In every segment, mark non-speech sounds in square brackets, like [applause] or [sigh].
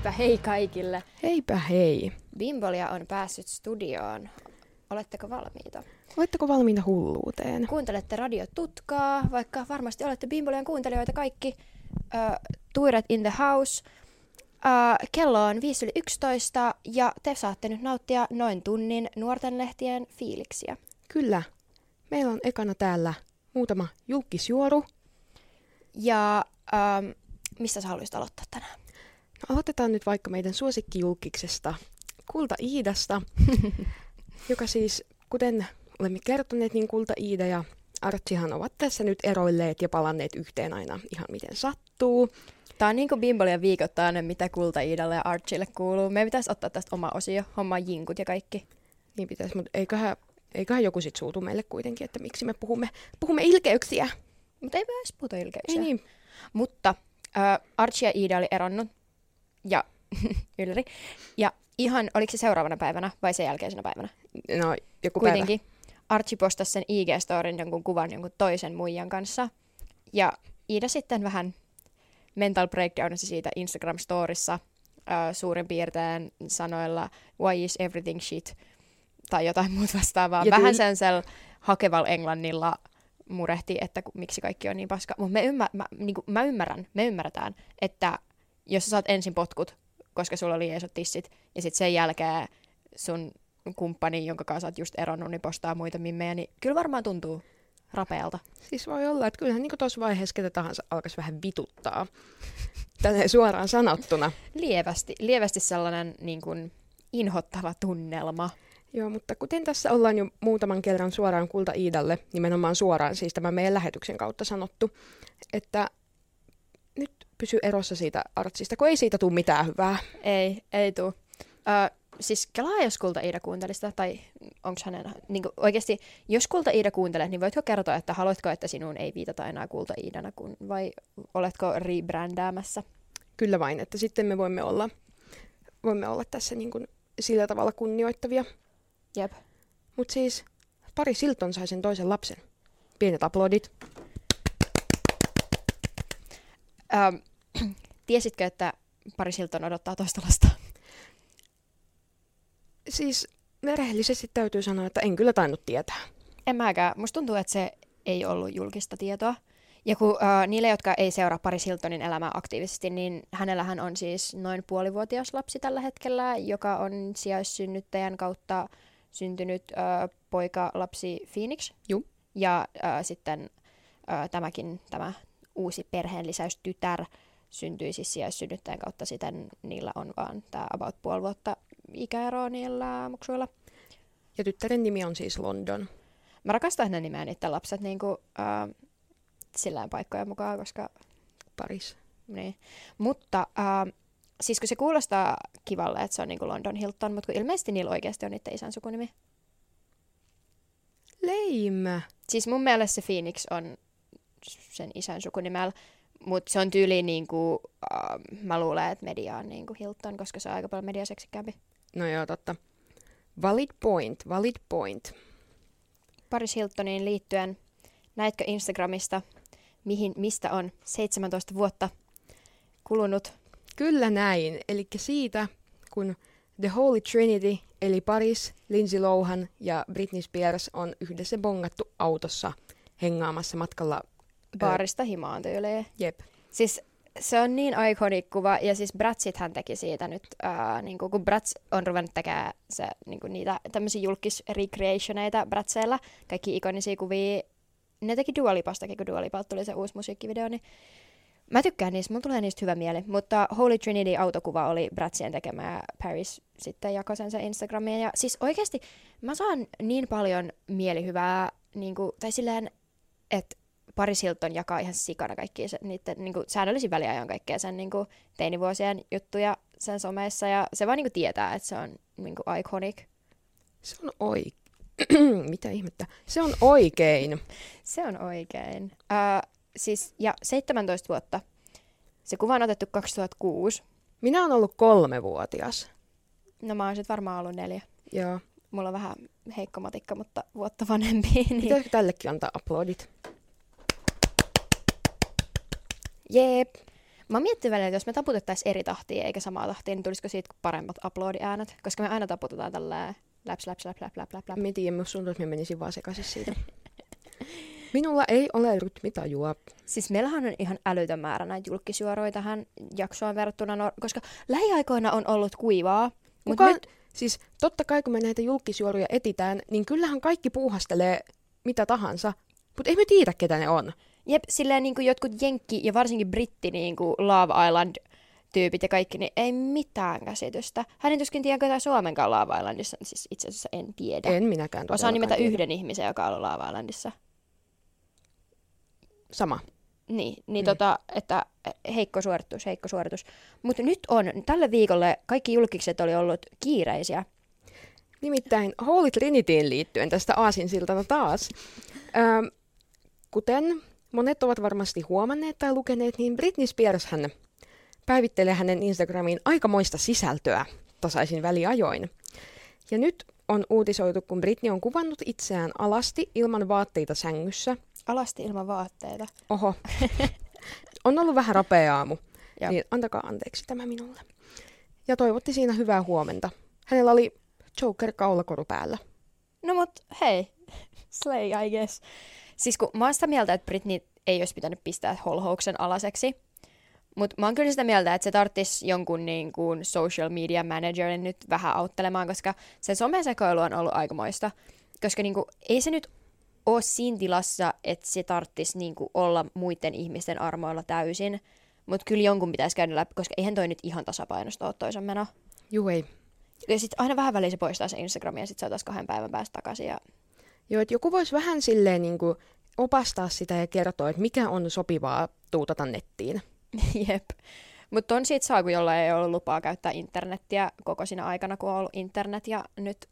Heipä hei kaikille. Heipä hei. Bimbolia on päässyt studioon. Oletteko valmiita? Oletteko valmiita hulluuteen? Kuuntelette Radio Tutkaa, vaikka varmasti olette Bimbolian kuuntelijoita kaikki. Uh, Tuiret in the house. Uh, kello on 5 yli 11 ja te saatte nyt nauttia noin tunnin nuorten lehtien fiiliksiä. Kyllä. Meillä on ekana täällä muutama julkisjuoru. Ja um, mistä sä haluaisit aloittaa tänään? Aloitetaan nyt vaikka meidän suosikkijulkiksesta Kulta Iidasta, [laughs] joka siis, kuten olemme kertoneet, niin Kulta Iida ja Artsihan ovat tässä nyt eroilleet ja palanneet yhteen aina ihan miten sattuu. Tämä on niin kuin Bimbolia viikoittainen, mitä Kulta Iidalle ja Archille kuuluu. Meidän pitäisi ottaa tästä oma osio, homma jinkut ja kaikki. Niin pitäisi, mutta eiköhän, eiköhän joku sitten suutu meille kuitenkin, että miksi me puhumme, puhumme ilkeyksiä. Mutta ei myös puhuta ilkeyksiä. Ei niin. Mutta äh, Archie ja Iida oli eronnut ja [laughs] Ylläri. Ja ihan, oliko se seuraavana päivänä vai sen jälkeisenä päivänä? No, joku Kuitenkin päivä. Archie postasi sen IG-storin jonkun kuvan jonkun toisen muijan kanssa. Ja Iida sitten vähän mental breakdownasi siitä Instagram-storissa uh, suurin piirtein sanoilla why is everything shit tai jotain muuta vastaavaa. Ja vähän sen sel hakeval englannilla murehti, että miksi kaikki on niin paska. Mutta me ymmär, mä, niinku, mä ymmärrän, me ymmärretään, että jos sä saat ensin potkut, koska sulla oli isot tissit, ja sitten sen jälkeen sun kumppani, jonka kanssa oot just eronnut, niin postaa muita mimmejä, niin kyllä varmaan tuntuu rapealta. Siis voi olla, että kyllähän niin tuossa vaiheessa ketä tahansa alkaisi vähän vituttaa. [laughs] Tänne suoraan sanottuna. Lievästi, lievästi sellainen niin kuin, inhottava tunnelma. Joo, mutta kuten tässä ollaan jo muutaman kerran suoraan Kulta Iidalle, nimenomaan suoraan siis tämän meidän lähetyksen kautta sanottu, että nyt pysy erossa siitä artsista, kun ei siitä tule mitään hyvää. Ei, ei tule. Uh, siis kelaa, jos Kulta Iida kuuntelisi sitä, tai onko hänen, niin kuin, oikeasti, jos Kulta Iida kuuntelee, niin voitko kertoa, että haluatko, että sinun ei viitata enää Kulta Iidana, kun, vai oletko rebrändäämässä? Kyllä vain, että sitten me voimme olla, voimme olla tässä niin kuin sillä tavalla kunnioittavia. Jep. Mutta siis pari Silton sai sen toisen lapsen. Pienet aplodit. Ähm, [clears throat] tiesitkö, että pari Silton odottaa toista lasta? Siis rehellisesti täytyy sanoa, että en kyllä tainnut tietää. En mäkään. Musta tuntuu, että se ei ollut julkista tietoa. Ja kun uh, niille, jotka ei seuraa Paris Hiltonin elämää aktiivisesti, niin hänellähän on siis noin puolivuotias lapsi tällä hetkellä, joka on sijaissynnyttäjän kautta syntynyt uh, poika lapsi Phoenix. Juu. Ja uh, sitten uh, tämäkin, tämä uusi perheenlisäystytär syntyi siis sijaissynnyttäjän kautta, siten niillä on vaan tämä about puoli vuotta ikäeroa niillä muksuilla. Ja tyttären nimi on siis London. Mä rakastan hänen nimeään niiden lapset niin kuin, äh, sillään paikkoja mukaan, koska... Paris. Niin. Mutta äh, siis kun se kuulostaa kivalle, että se on niin kuin London Hilton, mutta kun ilmeisesti niillä oikeasti on niiden isän sukunimi. Leimä. Siis mun mielestä se Phoenix on sen isän sukunimellä, mutta se on tyyli niin kuin, uh, mä luulen, että media on niin kuin Hilton, koska se on aika paljon mediaseksikkäämpi. No joo, totta. Valid point, valid point. Paris Hiltoniin liittyen, näetkö Instagramista, mihin, mistä on 17 vuotta kulunut? Kyllä näin. Eli siitä, kun The Holy Trinity, eli Paris, Lindsay Lohan ja Britney Spears on yhdessä bongattu autossa hengaamassa matkalla Baarista himaan tyyliin. Jep. Siis se on niin iconic kuva, ja siis Bratsit hän teki siitä nyt, ää, niin kuin, kun Brats on ruvennut tekemään se, niin kuin niitä tämmöisiä julkis recreationeita Bratseilla, kaikki ikonisia kuvia, ne teki Dualipastakin, kun Dualipalta tuli se uusi musiikkivideo, niin mä tykkään niistä, mulla tulee niistä hyvä mieli, mutta Holy Trinity autokuva oli Bratsien tekemä Paris sitten jakoi sen, se Instagramiin, ja siis oikeasti mä saan niin paljon mielihyvää, niin kuin, tai silleen, että Paris Hilton jakaa ihan sikana kaikkia se, niiden niin kuin, säännöllisin väliajoin kaikkea sen niin kuin, teinivuosien juttuja sen someissa ja se vaan niin kuin, tietää, että se on niin kuin, iconic. Se on oikein. [clears throat] Mitä ihmettä? Se on oikein. se on oikein. Uh, siis, ja 17 vuotta. Se kuva on otettu 2006. Minä olen ollut kolmevuotias. No mä oon sitten varmaan ollut neljä. Joo. Mulla on vähän heikko matikka, mutta vuotta vanhempi. [laughs] Niin... Pitäisikö tällekin antaa aplodit? Jep. Mä miettin välillä, että jos me taputettaisiin eri tahtia eikä samaa tahtia, niin tulisiko siitä paremmat upload-äänet? Koska me aina taputetaan tällä läps, läps, läps, läps, läps, läps, läps. Mä tiedän, musta tuntuu, että mä menisin vaan sekaisin siitä. [laughs] Minulla ei ole rytmitajua. Siis meillähän on ihan älytön määrä näitä julkisjuoroja tähän jaksoon verrattuna, no, koska lähiaikoina on ollut kuivaa. Mutta Kuka, nyt, Siis totta kai kun me näitä julkisjuoruja etitään, niin kyllähän kaikki puuhastelee mitä tahansa. Mutta ei me tiedä, ketä ne on. Jep, silleen niin kuin jotkut jenkki ja varsinkin britti niin kuin Love Island tyypit ja kaikki, niin ei mitään käsitystä. Hän ei tuskin tiedä, ketä Suomenkaan Love Islandissa, siis itse asiassa en tiedä. En minäkään Osaan nimetä tiedä. yhden ihmisen, joka on ollut Love Islandissa. Sama. Niin, niin Mm. tota, että heikko suoritus, heikko suoritus. Mutta nyt on, tälle viikolle kaikki julkikset oli ollut kiireisiä. Nimittäin Holy Trinityin liittyen tästä aasinsiltana taas. Öö, kuten monet ovat varmasti huomanneet tai lukeneet, niin Britney Spears hän päivittelee hänen Instagramiin aikamoista sisältöä tasaisin väliajoin. Ja nyt on uutisoitu, kun Britney on kuvannut itseään alasti ilman vaatteita sängyssä. Alasti ilman vaatteita. Oho, [laughs] on ollut vähän rapea aamu, niin antakaa anteeksi tämä minulle. Ja toivotti siinä hyvää huomenta. Hänellä oli Joker-kaulakoru päällä. No mut hei, [laughs] slay I guess. Siis kun mä oon sitä mieltä, että Britney ei olisi pitänyt pistää holhouksen alaseksi. Mutta mä oon kyllä sitä mieltä, että se tarttisi jonkun niin kuin social media managerin nyt vähän auttelemaan, koska se somesekoilu on ollut aikamoista. Koska niin kuin, ei se nyt ole siinä tilassa, että se tarttisi niin kuin olla muiden ihmisten armoilla täysin. Mutta kyllä jonkun pitäisi käydä läpi, koska eihän toi nyt ihan tasapainosta ole toisen meno. Juu ei. Ja sitten aina vähän väliin se poistaa se Instagram ja sitten saataisiin kahden päivän päästä takaisin. Ja Joo, että joku voisi vähän silleen niin kuin opastaa sitä ja kertoa, että mikä on sopivaa tuutata nettiin. [laughs] Jep. Mutta on siitä saa, kun jolla ei ollut lupaa käyttää internettiä koko siinä aikana, kun on ollut internet, ja nyt,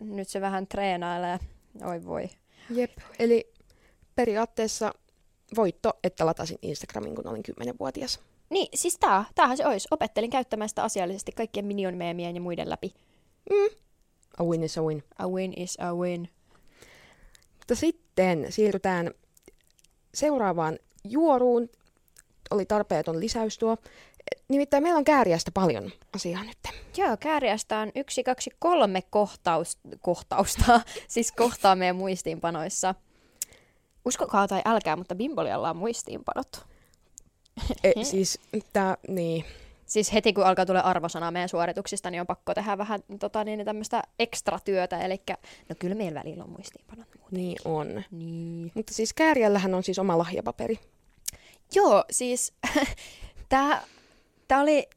nyt se vähän treenailee. Oi voi. Jep. Eli periaatteessa voitto, että latasin Instagramin, kun olin 10-vuotias. Niin, siis tää, tämähän se olisi. Opettelin käyttämään sitä asiallisesti kaikkien minion meemien ja muiden läpi. A win is a win. A win is a win. Mutta sitten siirrytään seuraavaan juoruun. Oli tarpeeton lisäys tuo. Nimittäin meillä on kääriästä paljon asiaa nyt. Joo, kääriästä on yksi, kaksi, kolme kohtaus, kohtausta, [laughs] siis kohtaa meidän muistiinpanoissa. Uskokaa tai älkää, mutta Bimbolialla on muistiinpanot. E, [laughs] siis tää, niin. Siis heti kun alkaa tulla arvosana meidän suorituksista, niin on pakko tehdä vähän tota, niin, tämmöistä ekstra työtä. Eli no kyllä meillä välillä on muistiinpanot. Niin on. Niin. Mutta siis kääriällähän on siis oma lahjapaperi. Joo, siis [laughs] tämä tää oli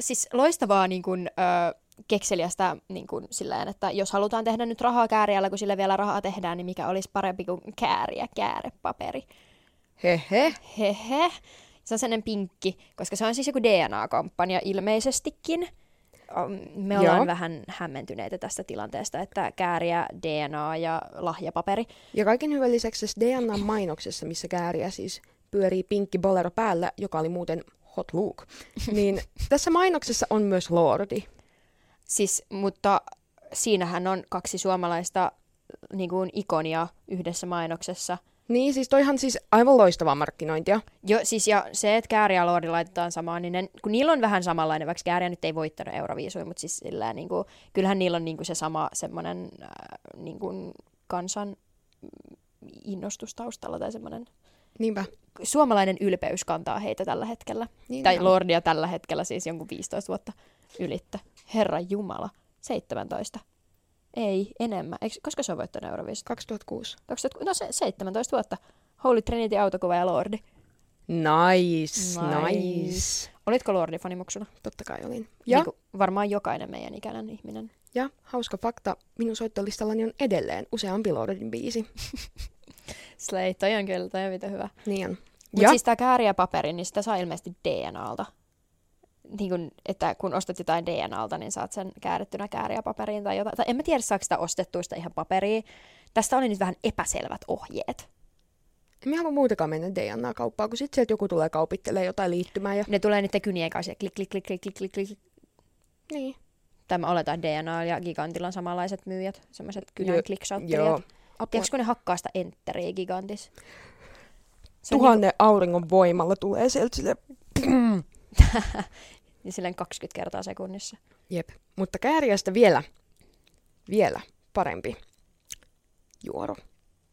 siis loistavaa niin kun, ö, kekseliästä niin kun, silleen, että jos halutaan tehdä nyt rahaa kääriällä, kun sille vielä rahaa tehdään, niin mikä olisi parempi kuin kääriä, käärepaperi. Hehe. Hehe. Se on sellainen pinkki, koska se on siis joku DNA-kampanja ilmeisestikin. Me ollaan Joo. vähän hämmentyneitä tästä tilanteesta, että kääriä, DNA ja lahjapaperi. Ja kaiken hyvän lisäksi DNA-mainoksessa, missä kääriä siis pyörii pinkki bolero päällä, joka oli muuten hot look, [laughs] niin tässä mainoksessa on myös Lordi. Siis, mutta siinähän on kaksi suomalaista niin kuin ikonia yhdessä mainoksessa. Niin, siis toihan siis aivan loistavaa markkinointia. Jo, siis ja se, että Kääri ja Lordi laitetaan samaan, niin ne, kun niillä on vähän samanlainen, vaikka Kääriä nyt ei voittanut Euroviisuja, mutta siis sillä, niin kuin, kyllähän niillä on niin kuin se sama semmoinen äh, niin kuin kansan mm, innostus taustalla tai semmoinen Niinpä. suomalainen ylpeys kantaa heitä tällä hetkellä. Niin tai. Lordia tällä hetkellä siis jonkun 15 vuotta ylittä. Herra Jumala, 17. Ei, enemmän. Eikö, koska se on voittanut Euroviisut? 2006. 2000, no se, 17 vuotta. Holy Trinity, autokuva ja Lordi. Nice, Nice. nice. Olitko Lordi fanimuksuna? Totta kai olin. Ja, Niin kuin varmaan jokainen meidän ikäinen ihminen. ja hauska fakta, minun soittolistallani on edelleen useampi Lordin biisi. [laughs] Slay, toi on kyllä, toi on mitä hyvä. Niin on. Mutta Ja siis tää kääriä paperi, niin sitä saa ilmeisesti DNAlta. Niin kun, että kun ostat jotain DNAlta, niin saat sen käärittynä kääriä paperiin tai jotain. Tai en mä tiedä, saako sitä ostettua sitä ihan paperiin. Tästä oli nyt vähän epäselvät ohjeet. mä halua muutakaan mennä DNA-kauppaan, kun sitten sieltä joku tulee kaupittelemaan jotain liittymää. Ja... Ne tulee niiden kynien kanssa klik, klik, klik, klik, klik, klik. Niin. Tai mä oletan, DNA ja Gigantilla on samanlaiset myyjät, semmoiset kynän Joo, kliksauttelijat. Joo. Apua. Tiedätkö, kun ne hakkaa sitä enteriä Gigantis? Se Tuhannen auringon voimalla tulee sieltä sille... [laughs] Niin silleen 20 kertaa sekunnissa. Jep. Mutta kääriästä vielä, vielä parempi juoru.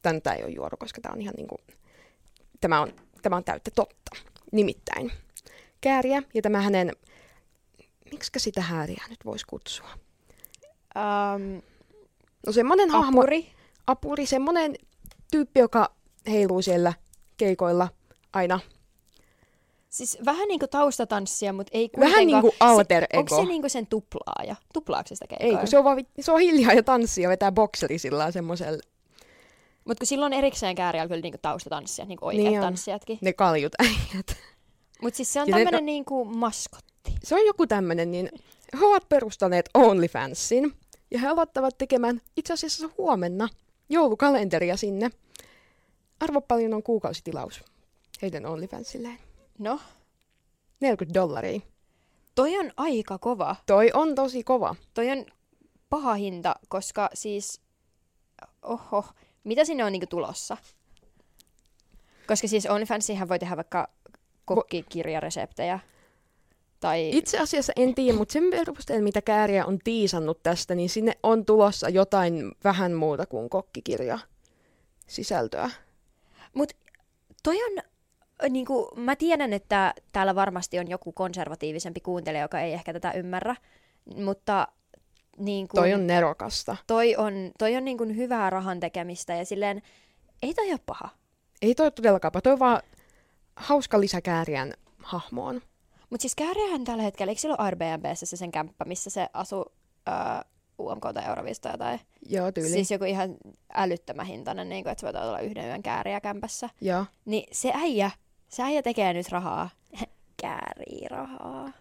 Tämä ei ole juoru, koska tämä on ihan niinku, tämä on, tämä on täyttä totta. Nimittäin kääriä ja tämä hänen, miksi sitä hääriä nyt voisi kutsua? Um, No semmonen hahmo, apuri. apuri, semmonen tyyppi, joka heiluu siellä keikoilla aina. Siis vähän niinku taustatanssia, mutta ei kuitenkaan... Vähän niinku alter se, Onko ego. se niinku sen tuplaaja? Tuplaako se sitä Ei, keikoilla? kun se on, vaan, se on hiljaa ja tanssia vetää bokseri sillä semmoisella, Mutta kun silloin erikseen kääriällä kyllä niinku taustatanssijat, niinku oikeat Niin on. tanssijatkin. ne kaljut äijät. Mutta siis se on Ja ne- tämmönen niinku maskotti. Se on joku tämmönen, niin he ovat perustaneet OnlyFansin ja he aloittavat tekemään itse asiassa huomenna joulukalenteria sinne. Arvo paljon on kuukausitilaus heidän OnlyFansilleen. No, 40 dollaria. toi on aika kova. Toi on tosi kova. Toi on paha hinta, koska siis... Oho, mitä sinne on niinku tulossa? Koska siis OnlyFansihan voi tehdä vaikka kokkikirjareseptejä. Tai... Itse asiassa en tiedä, mutta sen perusteella, mitä Kääriä on tiisannut tästä, niin sinne on tulossa jotain vähän muuta kuin kokkikirja sisältöä. Mut toi on, niinku, mä tiedän, että täällä varmasti on joku konservatiivisempi kuuntelija, joka ei ehkä tätä ymmärrä, mutta niinku, Toi on nerokasta. toi on, toi on niinku hyvää rahan tekemistä ja silleen, ei toi ole paha. Ei toi todellakaan, toi on vaan hauska lisä Kääriän hahmoon. Mutta siis Kääriähän tällä hetkellä, eikö sillä ole Airbnbssä se sen kämppä, missä se asuu öö, UMK tai Eurovista tai Joo, tyyli. Siis joku ihan älyttömän hintainen, niin kuin, että sä voit olla yhden yön kääriä kämpässä. Joo. Niin se äijä, se äijä tekee nyt rahaa. [laughs] Käärii rahaa.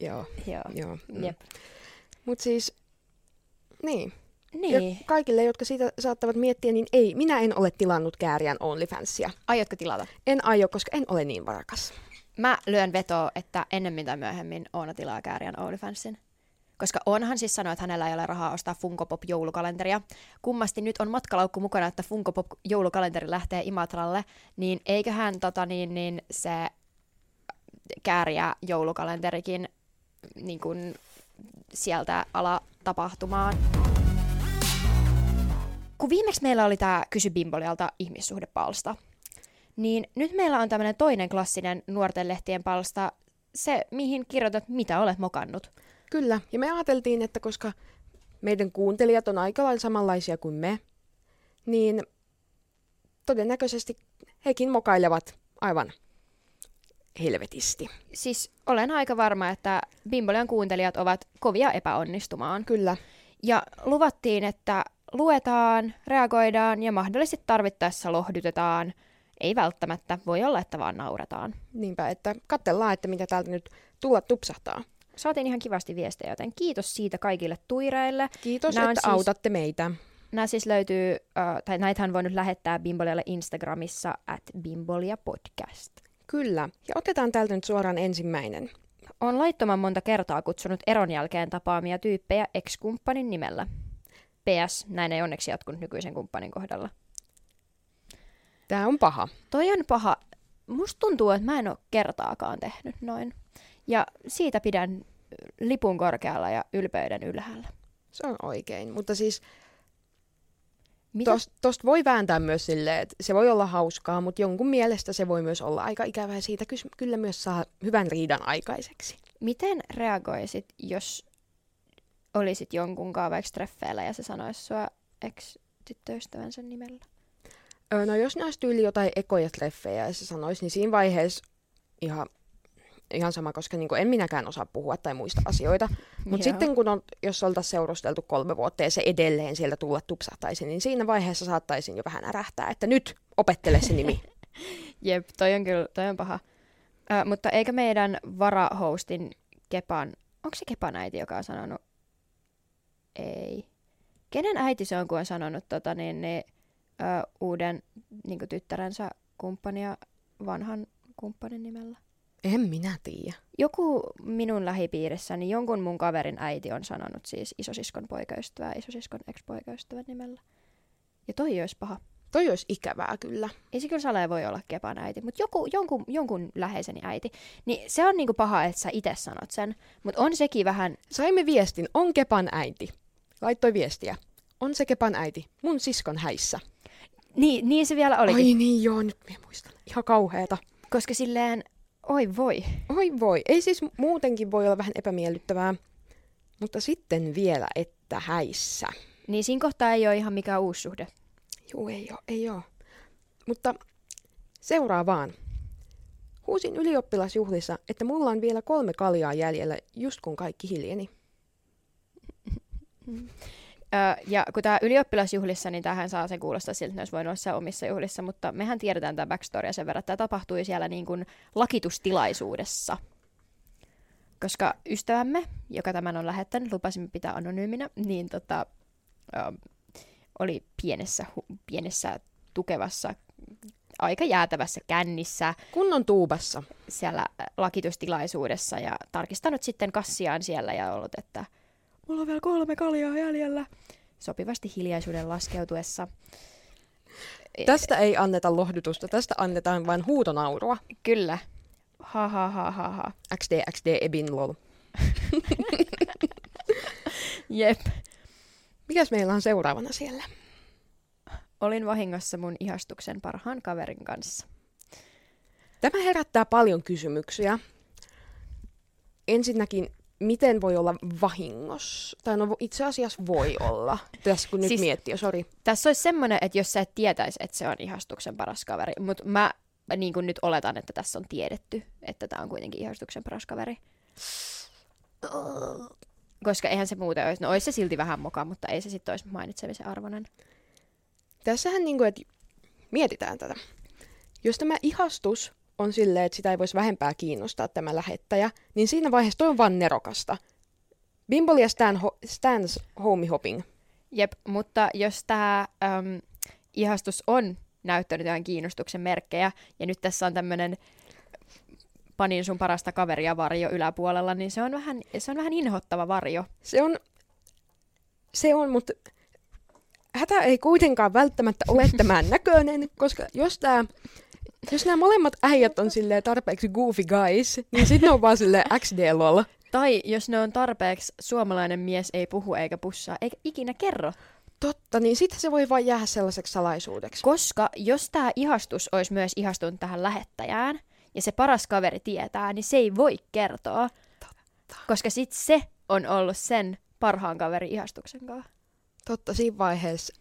Joo, Joo. joo. Mm. Jep. Mut siis, niin. Niin. Ja kaikille, jotka sitä saattavat miettiä, niin ei, minä en ole tilannut Kääriän OnlyFansia. Aiotko tilata? En aio, koska en ole niin varakas. Mä lyön vetoa, että ennemmin tai myöhemmin Oona tilaa Kääriän OnlyFansin. Koska Oonahan siis sanoi, että hänellä ei ole rahaa ostaa Funko Pop joulukalenteria. Kummasti nyt on matkalaukku mukana, että Funko Pop joulukalenteri lähtee Imatralle, niin eiköhän tota niin, niin se kääriä joulukalenterikin niin kun sieltä ala tapahtumaan. Kun viimeksi meillä oli tämä Kysy Bimbolialta ihmissuhdepalsta, niin nyt meillä on tämmöinen toinen klassinen nuorten lehtien palsta, se mihin kirjoitat, mitä olet mokannut. Kyllä, ja me ajateltiin, että koska meidän kuuntelijat on aika lailla samanlaisia kuin me, niin todennäköisesti hekin mokailevat aivan helvetisti. Siis olen aika varma, että Bimbolian kuuntelijat ovat kovia epäonnistumaan. Kyllä, Ja luvattiin, että luetaan, reagoidaan ja mahdollisesti tarvittaessa lohdutetaan. Ei välttämättä, voi olla, että vaan nauretaan. niinpä, että katsellaan, että mitä täältä nyt tulla tupsahtaa. Saatiin ihan kivasti viestejä, joten kiitos siitä kaikille tuireille. Kiitos, on että siis- autatte meitä. Nämä siis löytyy, äh, tai näitähän voi nyt lähettää Bimbolialle Instagramissa at Bimbolia Podcast. Kyllä, ja otetaan täältä nyt suoraan ensimmäinen. On laittoman monta kertaa kutsunut eron jälkeen tapaamia tyyppejä ex-kumppanin nimellä. PS, näin ei onneksi jatkunut nykyisen kumppanin kohdalla. Tämä on paha. Toi on paha. Musta tuntuu, että mä en ole kertaakaan tehnyt noin. Ja siitä pidän lipun korkealla ja ylpeyden ylhäällä. Se on oikein, mutta siis Mitä? Tost, tosta voi vääntää myös silleen, että se voi olla hauskaa, mutta jonkun mielestä se voi myös olla aika ikävää. Siitä kyllä myös saa hyvän riidan aikaiseksi. Miten reagoisit, jos olisit jonkun kanssa vaikka treffeillä ja se sanoisi sua ex-tyttöystävänsä nimellä? Öö, no jos ne olisi tyyli jotain ekoja treffejä ja se sanoisi, niin siinä vaiheessa ihan, ihan sama, koska niin en minäkään osaa puhua tai muista asioita. Mutta sitten kun on, jos oltaisiin seurusteltu kolme vuotta ja se edelleen sieltä tulla tupsahtaisi, niin siinä vaiheessa saattaisin jo vähän ärähtää, että nyt opettele se nimi. [laughs] Jep, toi on kyllä, toi on paha. Ö, mutta eikö meidän varahostin Kepan, onko se Kepan äiti, joka on sanonut, ei. Kenen äiti se on, kun on sanonut tota, niin, niin, ö, uuden niin tyttärensä kumppania vanhan kumppanin nimellä? En minä tiedä. Joku minun lähipiirissäni, jonkun mun kaverin äiti on sanonut siis isosiskon poikaystävää, isosiskon ex-poikaystävän nimellä. Ja toi olisi paha. Toi olisi ikävää kyllä. Ei se kyllä Sale voi olla Kepan äiti, mutta joku, jonkun, jonkun läheiseni äiti. Niin se on niinku paha, että sä itse sanot sen. Mutta on sekin vähän, Saimme viestin, on Kepan äiti. Laittoi viestiä. On se Kepan äiti, mun siskon häissä. niin, niin se vielä olikin. Ai niin joo, nyt minä muistan. Ihan kauheeta. Koska silleen, oi voi. Oi voi, ei siis muutenkin voi olla vähän epämiellyttävää. Mutta sitten vielä, että häissä. Niin siinä kohtaa ei ole ihan mikään uusi suhde. Juu, ei oo, ei oo. Mutta seuraavaan. Huusin ylioppilasjuhlissa, että mulla on vielä kolme kaljaa jäljellä, just kun kaikki hiljeni. [laughs] Öö, ja kun tämä ylioppilasjuhlissa, niin tähän saa sen kuulostaa siltä, että ne olisi voinut olla omissa juhlissa, mutta mehän tiedetään tämä backstory sen verran, että tämä tapahtui siellä niin kuin lakitustilaisuudessa. Koska ystävämme, joka tämän on lähettänyt, lupasimme pitää anonyyminä, niin tota, ö, oli pienessä, hu- pienessä tukevassa, aika jäätävässä kännissä Kunnon tuubassa. siellä lakitustilaisuudessa ja tarkistanut sitten kassiaan siellä ja ollut, että mulla on vielä kolme kaljaa jäljellä. Sopivasti hiljaisuuden laskeutuessa. Tästä ei anneta lohdutusta, tästä annetaan vain huutonaurua. Kyllä. Ha ha ha ha ha. XD, XD, ebin lol. [laughs] Jep. Mikäs meillä on seuraavana siellä? Olin vahingossa mun ihastuksen parhaan kaverin kanssa. Tämä herättää paljon kysymyksiä. Ensinnäkin, miten voi olla vahingossa? Tai no itse asiassa voi olla. Tässä kun nyt Siis- siis... miettii, sori. Tässä olisi semmoinen, että jos sä et tietäisi, että se on ihastuksen paras kaveri, mutta mä niin kuin nyt oletan, että tässä on tiedetty, että tämä on kuitenkin ihastuksen paras kaveri. Koska eihän se muuten olisi, no olisi se silti vähän moka, mutta ei se sitten olisi mainitsemisen arvoinen. Tässähän niin kuin, että mietitään tätä. Jos tämä ihastus on silleen, että sitä ei voisi vähempää kiinnostaa tämä lähettäjä, niin siinä vaiheessa toi on vaan nerokasta. Bimbol ja Stan ho- Stans homie hopping. Jep, mutta jos tämä äm, ihastus on näyttänyt jotain kiinnostuksen merkkejä, ja nyt tässä on tämmöinen panin sun parasta kaveria varjo yläpuolella, niin se on vähän, se on vähän inhottava varjo. Se on, se on, mutta hätä ei kuitenkaan välttämättä ole tämän näköinen, koska jos tää, jos nämä molemmat äijät on silleen tarpeeksi goofy guys, niin sitten on vaan silleen XD-lol. Tai jos ne on tarpeeksi suomalainen mies ei puhu eikä pussaa, eikä ikinä kerro. Totta, niin sitten se voi vaan jäädä sellaiseksi salaisuudeksi. Koska jos tämä ihastus olisi myös ihastunut tähän lähettäjään, ja se paras kaveri tietää, niin se ei voi kertoa. Totta. Koska sit se on ollut sen parhaan kaverin ihastuksen kanssa. Totta, siinä vaiheessa,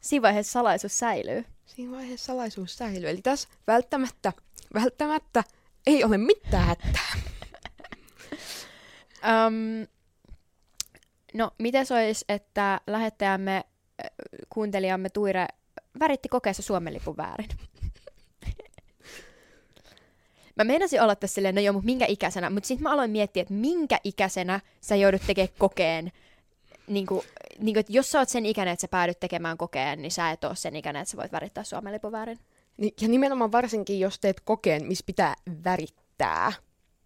Siinä vaiheessa salaisuus säilyy. Siinä vaiheessa salaisuus säilyy. Eli tässä välttämättä, välttämättä ei ole mitään hätää. [laughs] Um, no, miten se olisi, että lähettäjämme, äh, kuuntelijamme Tuire väritti kokeessa Suomen lipun väärin? [laughs] Mä meinasin olla tässä silleen, no joo, mutta minkä ikäisenä? Mutta sitten mä aloin miettiä, että minkä ikäisenä sä joudut tekemään kokeen. Niin kuin, niin kuin, että jos sä oot sen ikäinen, että sä päädyt tekemään kokeen, niin sä et ole sen ikäinen, että sä voit värittää Suomen lipun väärin. Ni- Ja nimenomaan varsinkin, jos teet kokeen, missä pitää värittää.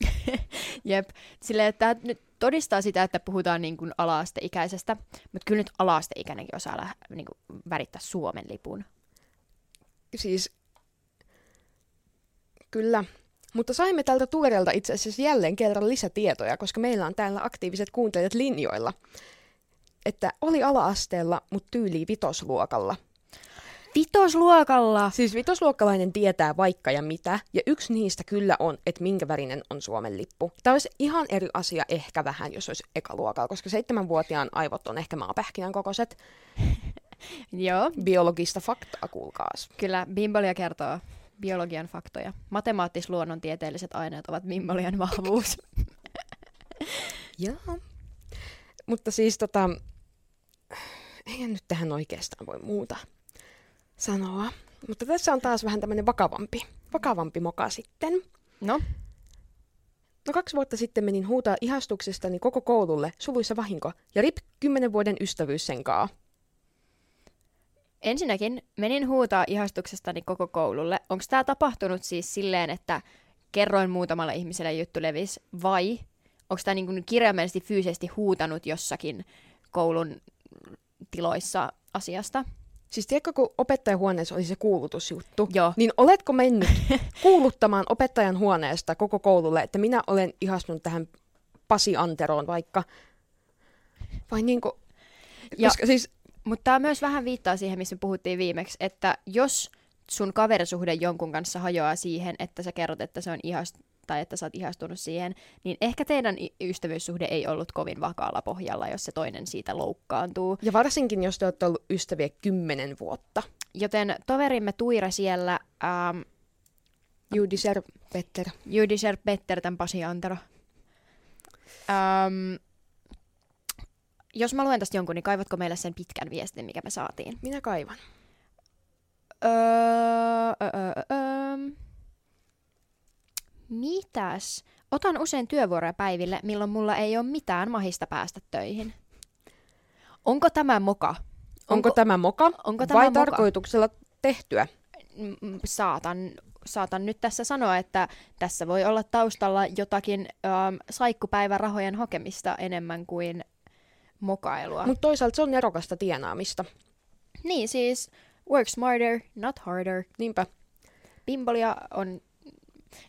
[laughs] Jep. Silleen, että nyt todistaa sitä, että puhutaan niin kuin ala-asteikäisestä, mutta kyllä nyt ala-asteikäinenkin osaa lä- niin kuin värittää Suomen lipun. Siis, kyllä. Mutta saimme tältä Tuurelta itse asiassa jälleen kerran lisätietoja, koska meillä on täällä aktiiviset kuuntelijat linjoilla. Että oli ala-asteella, mutta tyyli vitosluokalla. Vitosluokalla! Siis vitosluokkalainen tietää vaikka ja mitä, ja yksi niistä kyllä on, että minkä värinen on Suomen lippu. Tämä olisi ihan eri asia ehkä vähän, jos olisi ekaluokalla, koska seitsemänvuotiaan aivot on ehkä maapähkinän kokoiset. [laughs] Joo, Biologista faktaa, kuulkaas. kyllä Bimbolia kertoo biologian faktoja. Matemaattis-luonnontieteelliset aineet ovat Bimbolian vahvuus. [laughs] Joo. Mutta siis tota, eihän nyt tähän oikeastaan voi muuta sanoa. Mutta tässä on taas vähän tämmöinen vakavampi, vakavampi moka sitten. No, No kaksi vuotta sitten menin huutaa ihastuksestani koko koululle, suluissa vahinko, ja rip kymmenen vuoden ystävyys sen kaa. ensinnäkin menin huutaa ihastuksestani koko koululle. Onko tämä tapahtunut siis silleen, että kerroin muutamalle ihmiselle juttu levis, vai onko tämä niin kirjaimellisesti fyysisesti huutanut jossakin koulun tiloissa asiasta? Siis tiedätkö, kun opettajahuoneessa oli se kuulutusjuttu, Joo. niin oletko mennyt [laughs] kuuluttamaan opettajan huoneesta koko koululle, että minä olen ihastunut tähän Pasi Anteroon vaikka? Vai niin kuin, Ja- koska siis, Mutta tämä myös vähän viittaa siihen, missä puhuttiin viimeksi, että jos sun kaverisuhde jonkun kanssa hajoaa siihen, että sä kerrot, että se on ihast tai että sä oot ihastunut siihen, niin ehkä teidän ystävyyssuhde ei ollut kovin vakaalla pohjalla, jos se toinen siitä loukkaantuu. ja varsinkin jos te olette ollut ystäviä kymmenen vuotta. Joten toverimme Tuira siellä, ähm, You deserve better. you deserve better than Pasi Antero. Ähm, jos mä luen tästä jonkun, niin kaivatko meille sen pitkän viestin, mikä me saatiin? Minä kaivan. Öö, öö, öö, öö. Mitäs? Otan usein työvuoroja päiville, milloin mulla ei ole mitään mahista päästä töihin. Onko tämä moka? Onko, onko tämä moka onko tämä vai moka? tarkoituksella tehtyä? M- m- Saatan, saatan nyt tässä sanoa, että tässä voi olla taustalla jotakin ähm, saikkupäivärahojen hakemista enemmän kuin mokailua. Mutta toisaalta se on nerokasta tienaamista. Niin siis, work smarter, not harder. Niinpä. Pimpolia on,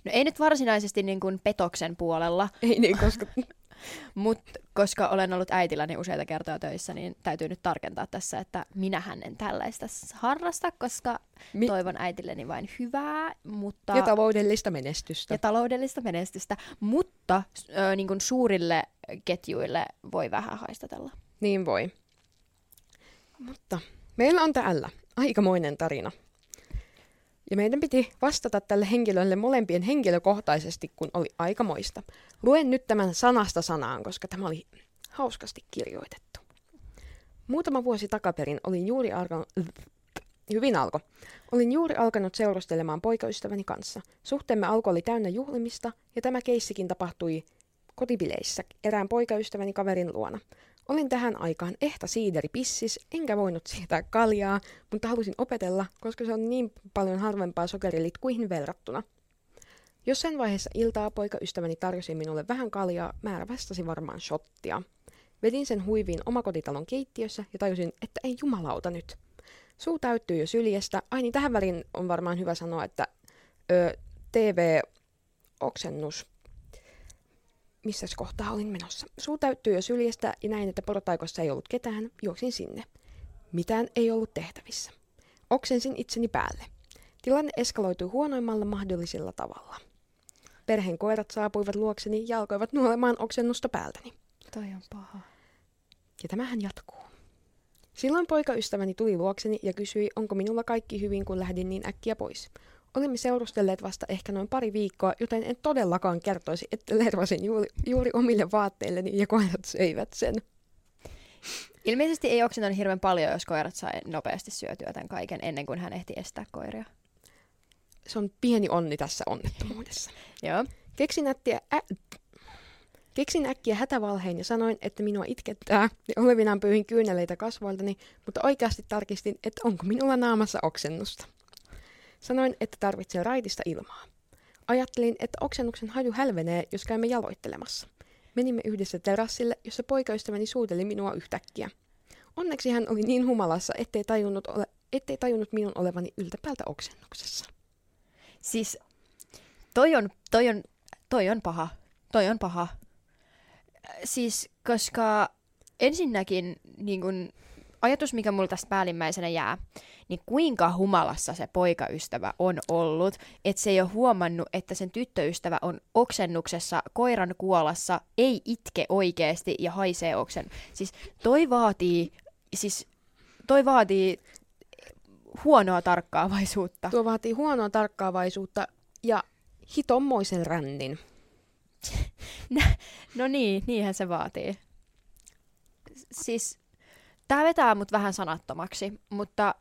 no ei nyt varsinaisesti niin kuin petoksen puolella, Ei niin, koska [laughs] mutta koska olen ollut äitilläni useita kertoja töissä, niin täytyy nyt tarkentaa tässä, että minähän en tällaista harrasta, koska Mi- toivon äitilleni vain hyvää, mutta... ja taloudellista menestystä. ja taloudellista menestystä, mutta ö, niin kuin suurille ketjuille voi vähän haistatella. Niin voi. Mutta meillä on täällä aikamoinen tarina. Ja meidän piti vastata tälle henkilölle molempien henkilökohtaisesti, kun oli aikamoista. Luen nyt tämän sanasta sanaan, koska tämä oli hauskasti kirjoitettu. Muutama vuosi takaperin olin juuri alkanut... Hyvin alko. Olin juuri alkanut seurustelemaan poikaystäväni kanssa. Suhteemme alkoi oli täynnä juhlimista, ja tämä keissikin tapahtui kotibileissä erään poikaystäväni kaverin luona. Olin tähän aikaan ehta siideri pissis, enkä voinut sietää kaljaa, mutta halusin opetella, koska se on niin paljon harvempaa sokerilitkuihin verrattuna. Jossain vaiheessa iltaa poikaystäväni tarjosi minulle vähän kaljaa, määrä vastasi varmaan shottia. Vedin sen huiviin omakotitalon keittiössä ja tajusin, että ei jumalauta nyt. Suu täyttyy jo syljestä. Ai niin, tähän väliin on varmaan hyvä sanoa, että ö, TV-oksennus missä kohtaa olin menossa. Suu täyttyi jo syljestä ja näin, että porotaikossa ei ollut ketään, juoksin sinne. Mitään ei ollut tehtävissä. Oksensin itseni päälle. Tilanne eskaloitui huonoimmalla mahdollisella tavalla. Perheen koirat saapuivat luokseni ja alkoivat nuolemaan oksennusta päältäni. Toi on paha. Ja tämähän jatkuu. Silloin poikaystäväni tuli luokseni ja kysyi, onko minulla kaikki hyvin, kun lähdin niin äkkiä pois. Olimme seurustelleet vasta ehkä noin pari viikkoa, joten en todellakaan kertoisi, että lervasin juuri, juuri omille vaatteilleni ja koirat söivät sen. Ilmeisesti ei oksentanut hirveän paljon, jos koirat sai nopeasti syötyä tämän kaiken ennen kuin hän ehti estää koiria. Se on pieni onni tässä onnettomuudessa. [laughs] Joo. Keksin äkkiä, ä, Keksin äkkiä hätävalheen ja sanoin, että minua itkettää ja olevinaan pyyhin kyyneleitä kasvoiltani, mutta oikeasti tarkistin, että onko minulla naamassa oksennusta. Sanoin, että tarvitsee raitista ilmaa. Ajattelin, että oksennuksen haju hälvenee, jos käymme jaloittelemassa. Menimme yhdessä terassille, jossa poikaystäväni suuteli minua yhtäkkiä. Onneksi hän oli niin humalassa, ettei tajunnut, ole, ettei tajunnut minun olevani yltäpäältä oksennuksessa. Siis toi on, toi on, toi on paha. Toi on paha. Siis koska ensinnäkin niin kun, ajatus, mikä mulla tästä päällimmäisenä jää, niin kuinka humalassa se poikaystävä on ollut, että se ei ole huomannut, että sen tyttöystävä on oksennuksessa, koiran kuolassa, ei itke oikeasti ja haisee oksen. Siis toi vaatii, siis toi vaatii huonoa tarkkaavaisuutta. Tuo vaatii huonoa tarkkaavaisuutta ja hitommoisen rännin. [laughs] No niin, niinhän se vaatii. Siis, tää vetää mut vähän sanattomaksi, mutta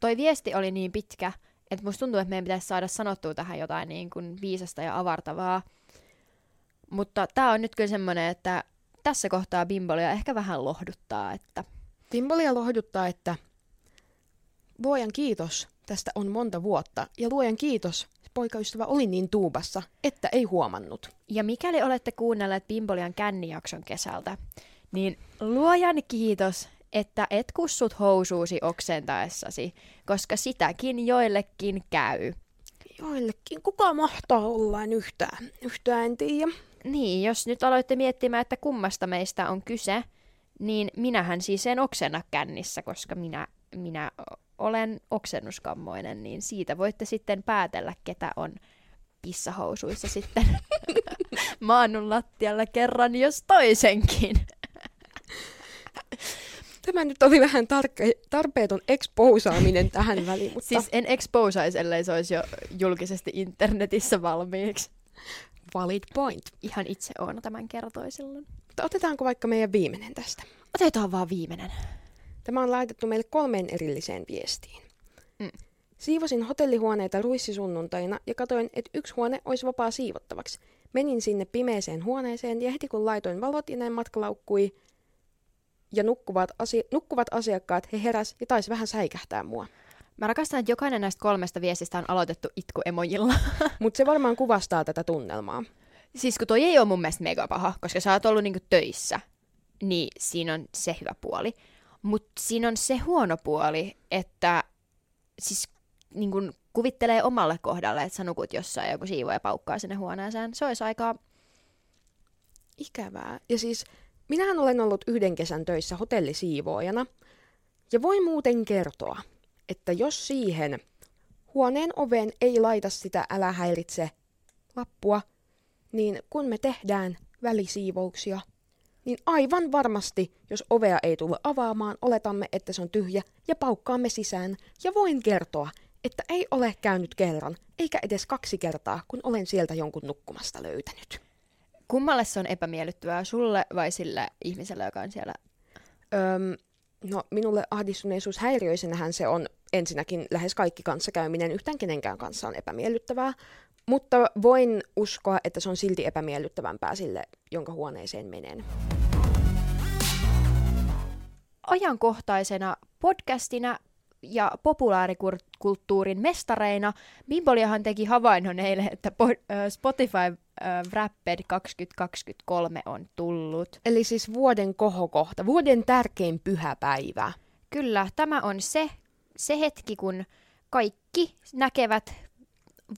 toi viesti oli niin pitkä, että musta tuntuu, että meidän pitäisi saada sanottua tähän jotain niin kuin viisasta ja avartavaa. Mutta tää on nyt kyllä semmonen, että tässä kohtaa bimbolia ehkä vähän lohduttaa, että Timbolia lohduttaa, että luojan kiitos, tästä on monta vuotta. Ja luojan kiitos, poikaystävä oli niin tuubassa, että ei huomannut. Ja mikäli olette kuunnelleet Bimbolian kännijakson kesältä, niin luojan kiitos, että et kussut housuusi oksentaessasi, koska sitäkin joillekin käy. Joillekin. Kuka mahtaa olla en yhtään? Yhtään en tiedä. Niin, jos nyt aloitte miettimään, että kummasta meistä on kyse, niin minähän siis en oksenna kännissä, koska minä, minä olen oksennuskammoinen, niin siitä voitte sitten päätellä, ketä on pissahousuissa sitten [laughs] maannun lattialla kerran jos toisenkin. [laughs] Tämä nyt oli vähän tarke- tarpeeton exposaaminen tähän [laughs] väliin, mutta... Siis en exposaisi, ellei se olisi jo julkisesti internetissä valmiiksi. Valid point. Ihan itse Oona tämän kertoi silloin. Mutta otetaanko vaikka meidän viimeinen tästä? Otetaan vaan viimeinen. Tämä on laitettu meille kolmeen erilliseen viestiin. Mm. Siivosin hotellihuoneita ruissisunnuntaina ja katoin, että yksi huone olisi vapaa siivottavaksi. Menin sinne pimeeseen huoneeseen ja heti kun laitoin valot ja näin matkalaukkui ja nukkuvat, asi- nukkuvat asiakkaat, he heräs ja taisi vähän säikähtää mua. Mä rakastan, että jokainen näistä kolmesta viestistä on aloitettu itkuemojilla. [laughs] Mutta se varmaan kuvastaa tätä tunnelmaa. siis kun toi ei ole mun mielestä mega paha, koska sä oot ollut niinku töissä, niin siinä on se hyvä puoli. Mutta siinä on se huono puoli, että siis niin kun kuvittelee omalle kohdalle, että sä nukut jossain ja joku siivoja paukkaa sinne huoneeseen. Se olisi aika... Ikävää. Ja siis minähän olen ollut yhden kesän töissä hotellisiivoojana. Ja voin muuten kertoa, että jos siihen huoneen oveen ei laita sitä älä häiritse lappua, niin kun me tehdään välisiivouksia, niin aivan varmasti, jos ovea ei tule avaamaan, oletamme, että se on tyhjä ja paukkaamme sisään. Ja voin kertoa, että ei ole käynyt kerran, eikä edes kaksi kertaa, kun olen sieltä jonkun nukkumasta löytänyt. Kummalle se on epämiellyttävää, sulle vai sille ihmiselle, joka on siellä? Öm, no, minulle ahdistuneisuushäiriöisenähän se on ensinnäkin lähes kaikki kanssakäyminen yhtään kenenkään kanssa on epämiellyttävää, mutta voin uskoa, että se on silti epämiellyttävämpää sille, jonka huoneeseen menen. ajankohtaisena podcastina ja populaarikulttuurin mestareina Bimboliahan teki havainnon eilen, että Spotify Wrapped 2023 on tullut. Eli siis vuoden kohokohta, vuoden tärkein pyhäpäivä. Kyllä, tämä on se, se hetki, kun kaikki näkevät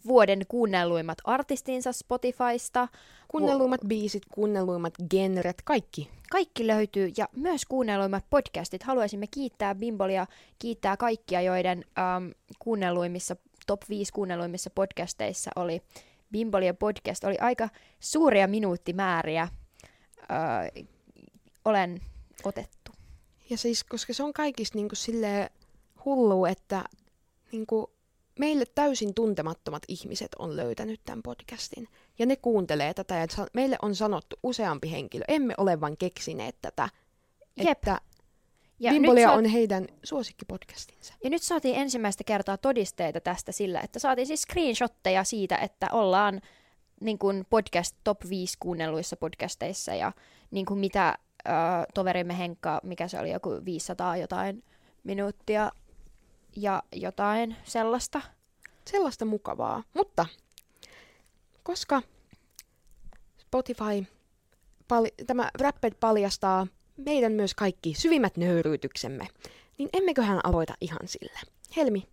vuoden kuunnelluimmat artistinsa Spotifysta. Kuunnelluimmat biisit, kuunnelluimmat genret, kaikki. Kaikki löytyy ja myös kuunnelluimmat podcastit. Haluaisimme kiittää Bimbolia, kiittää kaikkia, joiden ähm, kuunnelluimmissa, top 5 kuunnelluimmissa podcasteissa oli Bimbolia podcast. Oli aika suuria minuuttimääriä. Äh, olen otettu. Ja siis, koska se on kaikista niin sille hullu, että niin meille täysin tuntemattomat ihmiset on löytänyt tämän podcastin. Ja ne kuuntelee tätä, ja meille on sanottu useampi henkilö, emme ole vain keksineet tätä, Jep. että Ja Bimbolia nyt, on heidän suosikkipodcastinsa. ja nyt saatiin ensimmäistä kertaa todisteita tästä sillä, että saatiin siis screenshotteja siitä, että ollaan niin kuin podcast top 5 kuunnelluissa podcasteissa ja niin kuin mitä äh, toverimme Henkka, mikä se oli, joku 500 jotain minuuttia ja jotain sellaista. Sellaista mukavaa. Mutta koska Spotify, pal- tämä Rapped paljastaa meidän myös kaikki syvimmät nöyryytyksemme, niin emmeköhän aloita ihan sillä. Helmi,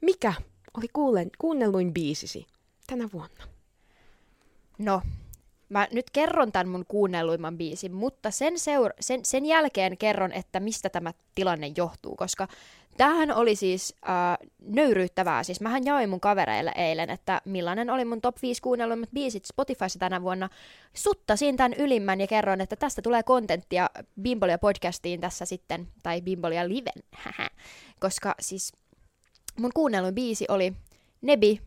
mikä oli kuulen, kuunnelluin biisisi tänä vuonna? No, mä nyt kerron tämän mun kuunnelluimman biisin, mutta sen, seura- sen, sen jälkeen kerron, että mistä tämä tilanne johtuu, koska tämähän oli siis äh, nöyryyttävää. Siis mähän jaoin mun kavereille eilen, että millainen oli mun top 5 kuunnelluimmat biisit Spotifyssa tänä vuonna. Suttasin tämän ylimmän ja kerron, että tästä tulee kontenttia Bimbolia podcastiin tässä sitten, tai Bimbolia liven, koska siis mun kuunnelluin biisi oli Nebi,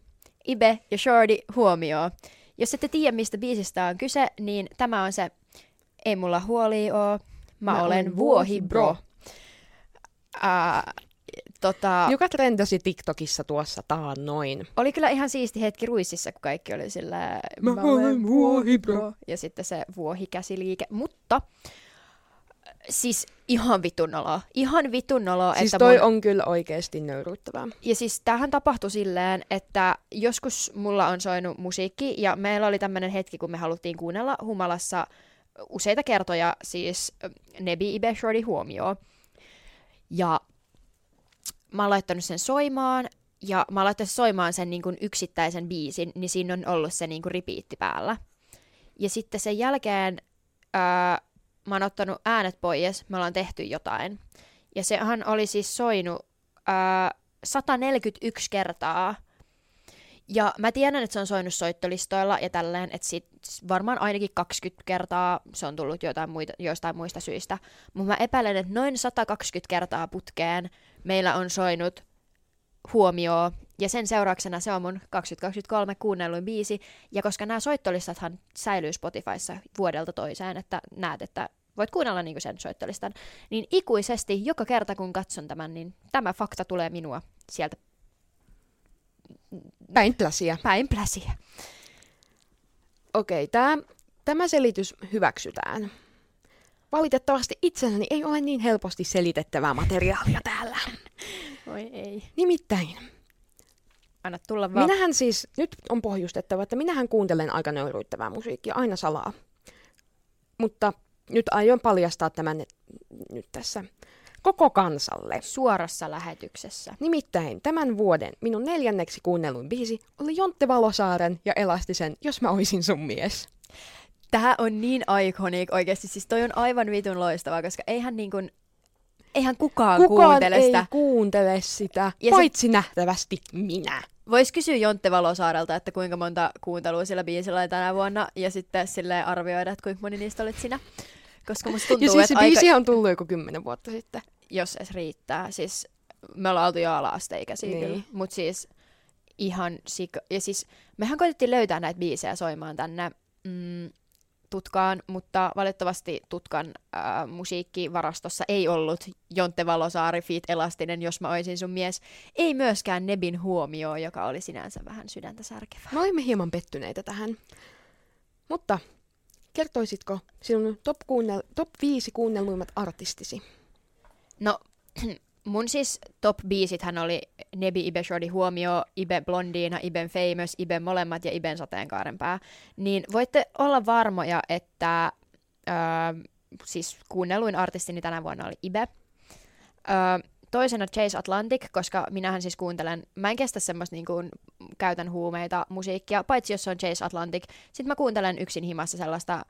Ibe ja Shorty huomioon. Jos ette tiedä, mistä biisistä on kyse, niin tämä on se Ei mulla huoli oo, mä, mä olen vuohi bro. Uh, tota, Joka trendasi TikTokissa tuossa taannoin. oli kyllä ihan siisti hetki ruississa, kun kaikki oli sillä Mä olen vuohi bro. Ja sitten se vuohikäsiliike. Mutta siis ihan vitun oloa. Ihan vitun oloa. Siis että toi mun... on kyllä oikeasti nöyryyttävää. Ja siis tämähän tapahtui silleen, että joskus mulla on soinut musiikki ja meillä oli tämmöinen hetki, kun me haluttiin kuunnella humalassa useita kertoja siis Nebi Ibe Shorty huomioon. Ja mä oon laittanut sen soimaan, ja mä oon laittanut soimaan sen niin kuin yksittäisen biisin, niin siinä on ollut se niin kuin ripiitti päällä. Ja sitten sen jälkeen ää, mä oon ottanut äänet pois, me ollaan tehty jotain. Ja sehän oli siis soinut ää, 141 kertaa. Ja mä tiedän, että se on soinut soittolistoilla ja tälleen, että sit varmaan ainakin 20 kertaa se on tullut jotain muita, joistain muista syistä. Mutta mä epäilen, että noin 120 kertaa putkeen meillä on soinut huomioon ja sen seurauksena se on mun 2023 kuunnelluin biisi. Ja koska nämä soittolistathan säilyy Spotifyssa vuodelta toiseen, että näet, että voit kuunnella niinku sen soittolistan, niin ikuisesti joka kerta kun katson tämän, niin tämä fakta tulee minua sieltä Päin pläsiä. päin pläsiä. Okei, tää, tämä selitys hyväksytään. Valitettavasti itselläni ei ole niin helposti selitettävää materiaalia täällä. Voi ei. Nimittäin, Anna tulla vaan. minähän siis, nyt on pohjustettava, että minähän kuuntelen aika nöyryyttävää musiikkia, aina salaa. Mutta nyt aion paljastaa tämän nyt- tässä koko kansalle. Suorassa lähetyksessä. Nimittäin tämän vuoden minun neljänneksi kuunnelluin biisi oli Jontte Valosaaren ja Elastisen Jos mä oisin sun mies. Tää on niin iconic oikeasti. Siis toi on aivan vitun loistavaa, koska eihän niin kuin, eihän kukaan, Kukaan kuuntele ei sitä. kuuntele sitä, Ja ja se- paitsi nähtävästi minä. Voisi kysyä Jontte Valosaarelta, että kuinka monta kuuntelua sillä biisillä oli tänä vuonna, ja sitten sille arvioida, että kuinka moni niistä olit sinä. Koska musta tuntuu, ja siis se aika, biisi on tullut joku kymmenen vuotta sitten. jos edes riittää. Siis me ollaan oltu jo ala-asteikäisiä Niin. kyllä. Mutta siis ihan sika... Ja siis mehän koitettiin löytää näitä biisejä soimaan tänne mm, Tutkaan, mutta valitettavasti Tutkan äh, musiikkivarastossa ei ollut Jontte Valosaari, Feet Elastinen, jos mä oisin sun mies. Ei myöskään Nebin huomio, joka oli sinänsä vähän sydäntä särkevää. Me olimme hieman pettyneitä tähän. Mutta kertoisitko sinun top, kuunnel- top 5 kuunnelluimmat artistisi? No, [clears throat] mun siis top biisithän oli Nebi Ibe Shorty Huomio, Ibe Blondiina, Iben Famous, Iben Molemmat ja Iben Sateenkaarenpää. Niin voitte olla varmoja, että öö, siis kuunnelluin artistini tänä vuonna oli Ibe. Öö, toisena Chase Atlantic, koska minähän siis kuuntelen, mä en kestä semmoista niin kuin, käytän huumeita musiikkia, paitsi jos se on Chase Atlantic. Sitten mä kuuntelen yksin himassa sellaista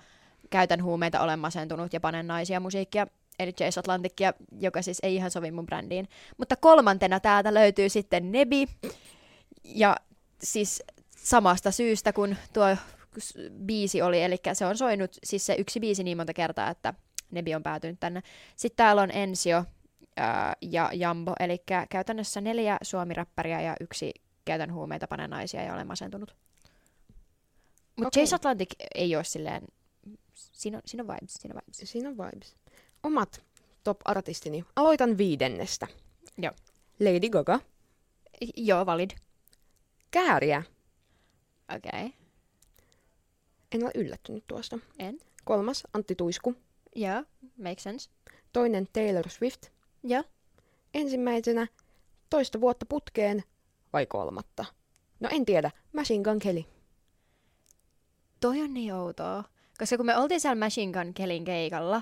käytän huumeita, olen masentunut ja panen naisia musiikkia, eli Chase Atlanticia, joka siis ei ihan sovi mun brändiin. Mutta kolmantena täältä löytyy sitten Nebi, ja siis samasta syystä kuin tuo biisi oli, eli se on soinut siis se yksi biisi niin monta kertaa, että Nebi on päätynyt tänne. Sitten täällä on Ensio ja Jambo, eli käytännössä neljä suomiräppäriä ja yksi käytän huumeita, panen naisia ja olen masentunut. Mutta Okei. Chase Atlantic ei ole silleen, siinä on, siinä on vibes, siinä on vibes. Siinä on vibes. Omat top-artistini. Aloitan viidennestä. Joo. Lady Gaga. Joo, valid. Kääriä. Okei. Okay. En ole yllättynyt tuosta. En. Kolmas Antti Tuisku. Joo, make sense. Toinen Taylor Swift. Joo. Ensimmäisenä toista vuotta putkeen vai kolmatta? No en tiedä. Machine Gun Kelly. Toi on niin outoa. Koska kun me oltiin siellä Machine Gun Kellyn keikalla,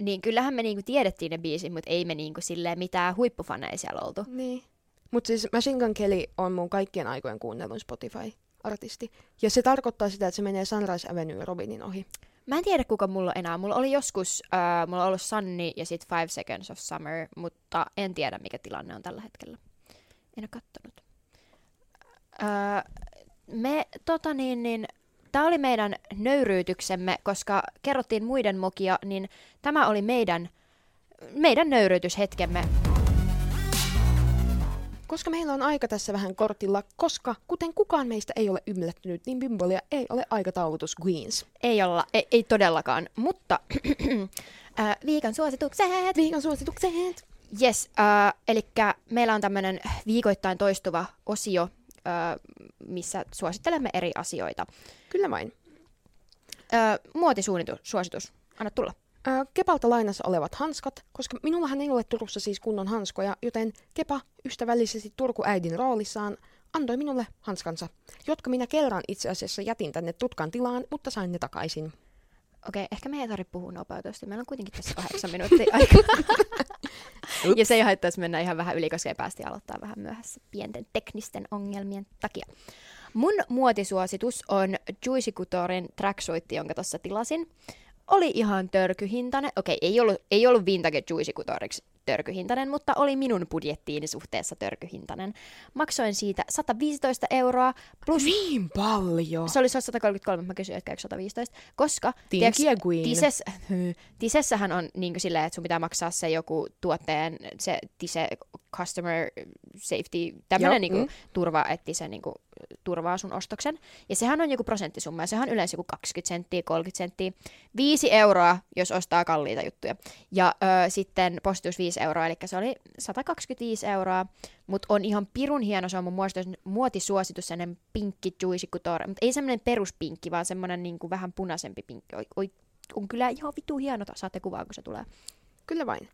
niin kyllähän me niinku tiedettiin ne biisit, mutta ei me niinku silleen mitään huippufaneja siellä oltu. Niin. Mutta siis Machine Gun Kelly on mun kaikkien aikojen kuunnellun Spotify-artisti. Ja se tarkoittaa sitä, että se menee Sunrise Avenue Robinin ohi. Mä en tiedä, kuka mulla on enää. Mulla oli joskus, uh, mulla on ollut Sunny ja sitten Five Seconds of Summer, mutta en tiedä, mikä tilanne on tällä hetkellä. En ole kattonut. Uh, me, tota niin, niin, tää oli meidän nöyryytyksemme, koska kerrottiin muiden mokia, niin tämä oli meidän, meidän nöyryytyshetkemme. Koska meillä on aika tässä vähän kortilla, koska kuten kukaan meistä ei ole yllättynyt, niin Bimbolia ei ole aikataulutus Queens. Ei olla, ei, ei todellakaan, mutta [clears throat] äh, viikon suositukset. Viikon suositukset! Yes, äh, eli meillä on tämmöinen viikoittain toistuva osio, äh, missä suosittelemme eri asioita. Kyllä vain. Äh, muotisuositus, anna tulla. Kepalta lainassa olevat hanskat, koska minullahan ei ole Turussa siis kunnon hanskoja, joten Kepa ystävällisesti Turku-äidin roolissaan antoi minulle hanskansa, jotka minä kerran itse asiassa jätin tänne tutkan tilaan, mutta sain ne takaisin. Okei, ehkä meidän ei tarvitse puhua nopeutusti. Meillä on kuitenkin tässä kahdeksan minuuttia aikaa. [laughs] ja se ei haittaisi mennä ihan vähän yli, koska ei päästi aloittaa vähän myöhässä pienten teknisten ongelmien takia. Mun muotisuositus on Juicy Couturein tracksuitti, jonka tuossa tilasin. Oli ihan törkyhintainen. Okei, ei ollut, ei ollut vintage Juicy Coutureiksi törkyhintainen, mutta oli minun budjettiini suhteessa törkyhintainen. Maksoin siitä 115 euroa plus... Niin paljon! Se oli 133, mä kysyin, että 115, koska Queen. Tises, [laughs] Tisessähän on niin silleen, että sun pitää maksaa se joku tuotteen, se Tise Customer Safety, tämmöinen niinku mm. turva, että se niinku turvaa sun ostoksen. Ja sehän on joku prosenttisumma, ja sehän on yleensä joku 20 senttiä, 30 senttiä. 5 euroa, jos ostaa kalliita juttuja. Ja ö, sitten postius 5 euroa, eli se oli 125 euroa, mutta on ihan pirun hieno, se on mun muotis- muotisuositus, sellainen pinkki juicy couture, mutta ei semmoinen peruspinkki, vaan semmoinen niinku vähän punaisempi pinkki. Oi, oi, on kyllä ihan vitu hieno, saatte kuvaa, kun se tulee. Kyllä vain.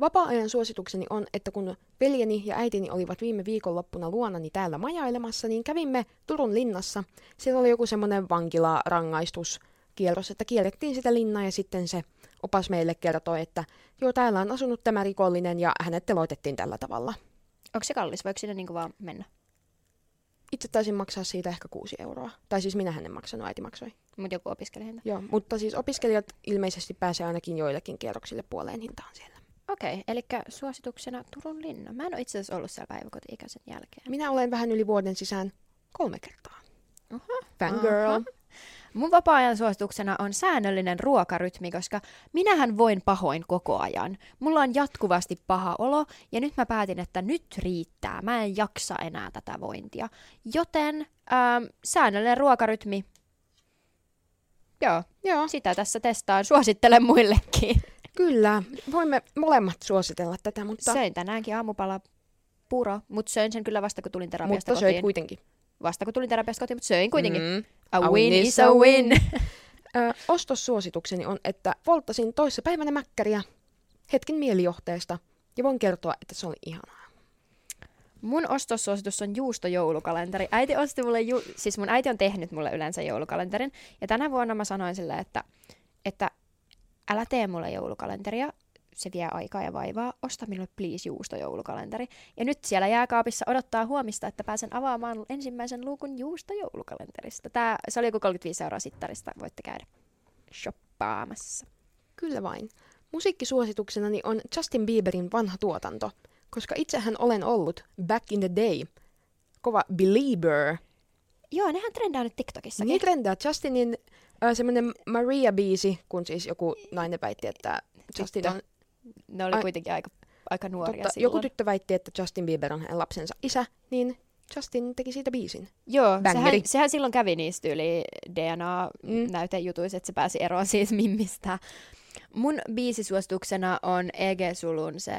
Vapaa-ajan suositukseni on, että kun veljeni ja äitini olivat viime viikonloppuna luonani täällä majailemassa, niin kävimme Turun linnassa. Siellä oli joku semmoinen vankila-rangaistuskierros, että kierrettiin sitä linnaa ja sitten se opas meille kertoi, että joo, täällä on asunut tämä rikollinen ja hänet teloitettiin tällä tavalla. Onko se kallis? Voiko sinne niinku vaan mennä? Itse taisin maksaa siitä ehkä kuusi euroa. Tai siis minä en maksanut, äiti maksoi. Mutta joku opiskelijahinta. Joo, mutta siis opiskelijat ilmeisesti pääsee ainakin joillekin kierroksille puoleen hintaan siellä. Okei, okay, eli suosituksena Turun linna. Mä en ole itse asiassa ollut siellä päiväkoti-ikäisen jälkeen. Minä olen vähän yli vuoden sisään kolme kertaa. Aha. Fangirl. Aha. Mun vapaa-ajan suosituksena on säännöllinen ruokarytmi, koska minähän voin pahoin koko ajan. Mulla on jatkuvasti paha olo, ja nyt mä päätin, että nyt riittää. Mä en jaksa enää tätä vointia. Joten ähm, säännöllinen ruokarytmi, joo, Joo, sitä tässä testaan. Suosittelen muillekin. kyllä. Voimme molemmat suositella tätä, mutta, Söin tänäänkin aamupala puro, mutta söin sen kyllä vasta kun tulin terapiasta mutta söit kotiin. kuitenkin. Vasta kun tulin terapiasta kotiin, mutta söin kuitenkin. Mm. A A win is a win. [laughs] Ö, ostossuositukseni on, että polttasin toissapäivänä mäkkäriä hetken mielijohteesta ja voin kertoa, että se oli ihanaa. Mun ostossuositus on juustojoulukalenteri. Äiti osti mulle, ju- siis mun äiti on tehnyt mulle yleensä joulukalenterin. Ja tänä vuonna mä sanoin silleen, että, että älä tee mulle joulukalenteria, se vie aikaa ja vaivaa, osta minulle please juustojoulukalenteri. Ja nyt siellä jääkaapissa odottaa huomista, että pääsen avaamaan ensimmäisen luukun juustojoulukalenterista. Tää, se oli joku 35 euroa sittarista, voitte käydä shoppaamassa. Kyllä vain. Musiikkisuosituksenani on Justin Bieberin vanha tuotanto, koska itsehän olen ollut back in the day kova belieber. Joo, nehän trendaa nyt TikTokissakin. Niin trendaa Justinin äh, semmoinen Maria-biisi, kun siis joku nainen väitti, että Justin Tyttö. on... Ne oli Ai- kuitenkin aika, aika nuoria Totta, silloin. joku tyttö väitti, että Justin Bieber on hänen lapsensa isä, niin Justin teki siitä biisin. Joo, sehän, Bangeri. sehän silloin kävi niistä yli DNA-näytejutuissa, että se pääsi eroon siitä mimmistä. Mun biisisuosituksena on Ege Sulun se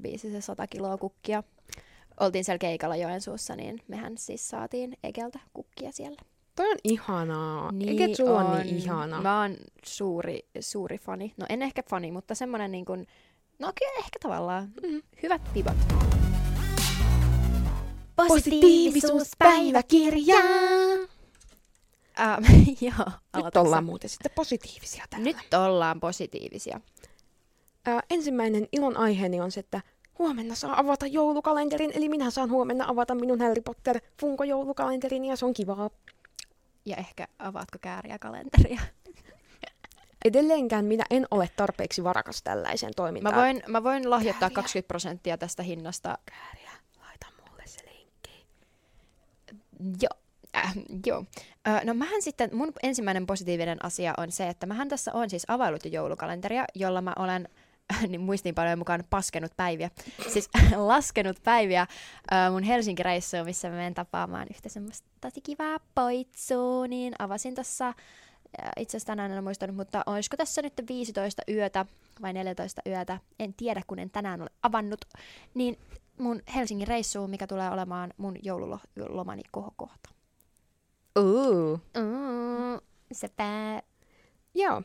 biisi, se 100 kiloa kukkia. Oltiin siellä keikalla Joensuussa, niin mehän siis saatiin Egeltä kukkia siellä. Toi on ihanaa. Niin Eikä on, on niin ihana. Mä oon suuri, suuri fani. No en ehkä fani, mutta semmonen niin kuin, no kyllä ehkä tavallaan Mm. hyvät vibat. Positiivisuuspäiväkirja! Ähm, [laughs] joo, Nyt ollaan muuten sitten positiivisia täällä. Nyt ollaan positiivisia. Ää, ensimmäinen ilon aiheeni on se, että huomenna saa avata joulukalenterin, eli minä saan huomenna avata minun Harry Potter Funko joulukalenterin ja se on kivaa. Ja ehkä avaatko kääriä kalenteria? Edelleenkään minä en ole tarpeeksi varakas tällaiseen Mä toimintaan. voin, mä voin lahjoittaa Kääriä. 20 prosenttia tästä hinnasta. Kääriä, laita mulle se linkki. Joo. Äh, joo. Ö, no mähän sitten, mun ensimmäinen positiivinen asia on se, että mähän tässä on siis availut jo joulukalenteria, jolla mä olen niin muistiinpanojen mukaan paskenut päiviä. Siis [laughs] laskenut päiviä ö, mun Helsinki-reissuun, missä mä menen tapaamaan yhtä semmoista tosi kivaa poitsua, niin avasin tässä itse asiassa tänään en ole muistanut, mutta olisiko tässä nyt 15 yötä vai 14 yötä, en tiedä kun en tänään ole avannut, niin mun Helsingin reissuun, mikä tulee olemaan mun joululomani kohokohta. Uh. Mm, sepä. Joo.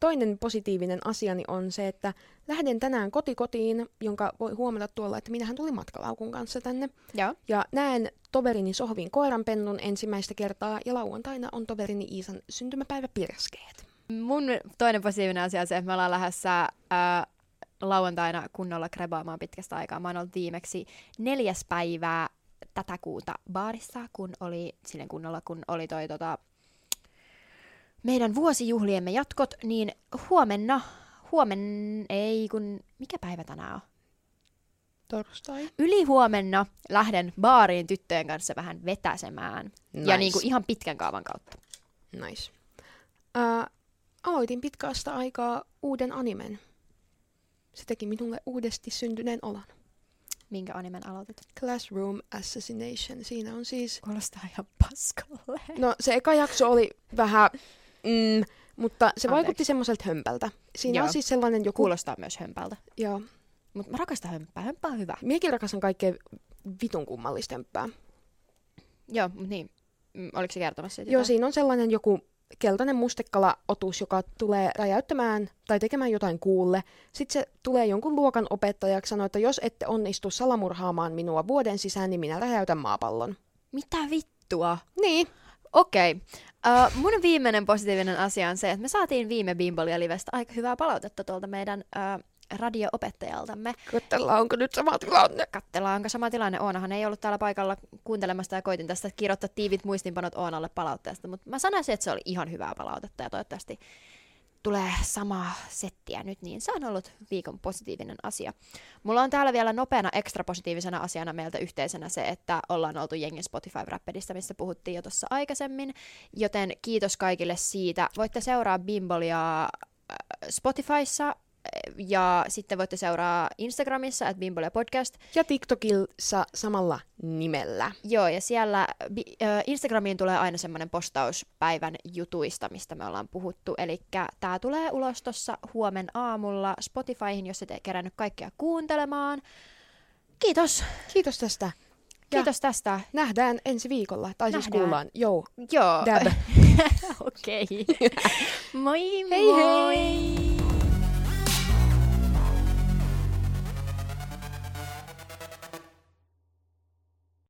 Toinen positiivinen asiani on se, että lähden tänään kotikotiin, jonka voi huomata tuolla, että minähän tulin matkalaukun kanssa tänne. Joo. Ja näen toverini Sohvin koiranpennun ensimmäistä kertaa ja lauantaina on toverini Iisan syntymäpäivä pirskeet. Mun toinen positiivinen asia on se, että me ollaan lähdössä ää, lauantaina kunnolla krebaamaan pitkästä aikaa. Mä oon ollut viimeksi neljäs päivää tätä kuuta baarissa, kun oli silleen kunnolla, kun oli toi tota, meidän vuosijuhliemme jatkot, niin huomenna, huomen, ei kun, mikä päivä tänään on? Torstai. Yli huomenna lähden baariin tyttöjen kanssa vähän vetäsemään. Nice. Ja niin kuin ihan pitkän kaavan kautta. Nice. Uh, aloitin pitkästä aikaa uuden animen. Se teki minulle uudesti syntyneen olon. Minkä animen aloitit? Classroom Assassination. Siinä on siis... Kuulostaa ihan paskalle. No se eka jakso oli vähän... Mm, mutta se Anteeksi. vaikutti semmoiselta hömpältä. Siinä Joo. on siis sellainen joku... Kuulostaa myös hömpältä. Joo. Mutta mä rakastan hömppää. Hömppää on hyvä. Miekin rakastan kaikkea vitun kummallista hömppää. Joo, mutta niin. Mm, Oliko se kertomassa siitä? Joo, jotain? siinä on sellainen joku keltainen mustekala-otus, joka tulee räjäyttämään tai tekemään jotain kuulle. Sitten se tulee jonkun luokan opettajaksi sanoa, että jos ette onnistu salamurhaamaan minua vuoden sisään, niin minä räjäytän maapallon. Mitä vittua? Niin. Okei. Okay. Uh, mun viimeinen positiivinen asia on se, että me saatiin viime Bimbolia livestä aika hyvää palautetta tuolta meidän uh, radio-opettajaltamme. Katsellaan, onko nyt sama tilanne. Katsellaan, onko sama tilanne. Oonahan ei ollut täällä paikalla kuuntelemasta ja koitin tästä kirjoittaa tiivit muistinpanot Oonalle palautteesta, mutta mä sanoisin, että se oli ihan hyvää palautetta ja toivottavasti tulee samaa settiä nyt, niin se on ollut viikon positiivinen asia. Mulla on täällä vielä nopeana ekstra positiivisena asiana meiltä yhteisenä se, että ollaan oltu jengi Spotify Rappedissa, missä puhuttiin jo tuossa aikaisemmin, joten kiitos kaikille siitä. Voitte seuraa Bimbolia äh, Spotifyssa ja sitten voitte seuraa Instagramissa, että Bimbolia Podcast. Ja TikTokissa samalla nimellä. Joo, ja siellä bi- ö, Instagramiin tulee aina semmoinen postaus päivän jutuista, mistä me ollaan puhuttu. Eli tämä tulee ulos tuossa huomen aamulla Spotifyhin, jos et kerännyt kaikkea kuuntelemaan. Kiitos. Kiitos tästä. Ja Kiitos tästä. nähdään ensi viikolla. Tai siis Nähdään. kuullaan. Joo. Joo. [laughs] Okei. [laughs] moi Hei moi! hei!